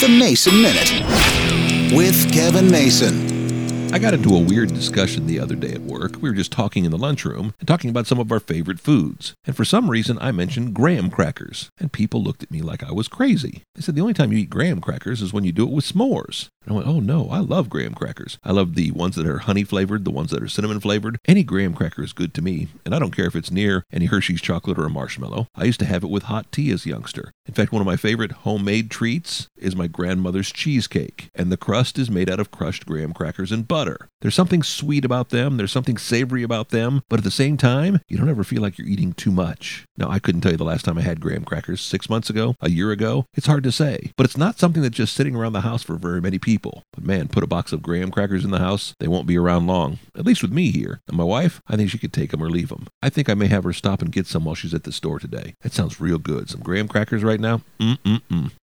The Mason Minute with Kevin Mason. I got into a weird discussion the other day at work. We were just talking in the lunchroom and talking about some of our favorite foods. And for some reason, I mentioned graham crackers. And people looked at me like I was crazy. They said the only time you eat graham crackers is when you do it with s'mores. And I went, oh no, I love graham crackers. I love the ones that are honey flavored, the ones that are cinnamon flavored. Any graham cracker is good to me. And I don't care if it's near any Hershey's chocolate or a marshmallow. I used to have it with hot tea as a youngster. In fact, one of my favorite homemade treats is my grandmother's cheesecake. And the crust is made out of crushed graham crackers and butter. There's something sweet about them, there's something savory about them, but at the same time, you don't ever feel like you're eating too much. Now, I couldn't tell you the last time I had graham crackers, six months ago, a year ago. It's hard to say, but it's not something that's just sitting around the house for very many people. But man, put a box of graham crackers in the house, they won't be around long, at least with me here. And my wife, I think she could take them or leave them. I think I may have her stop and get some while she's at the store today. That sounds real good. Some graham crackers right now? Mm-mm-mm.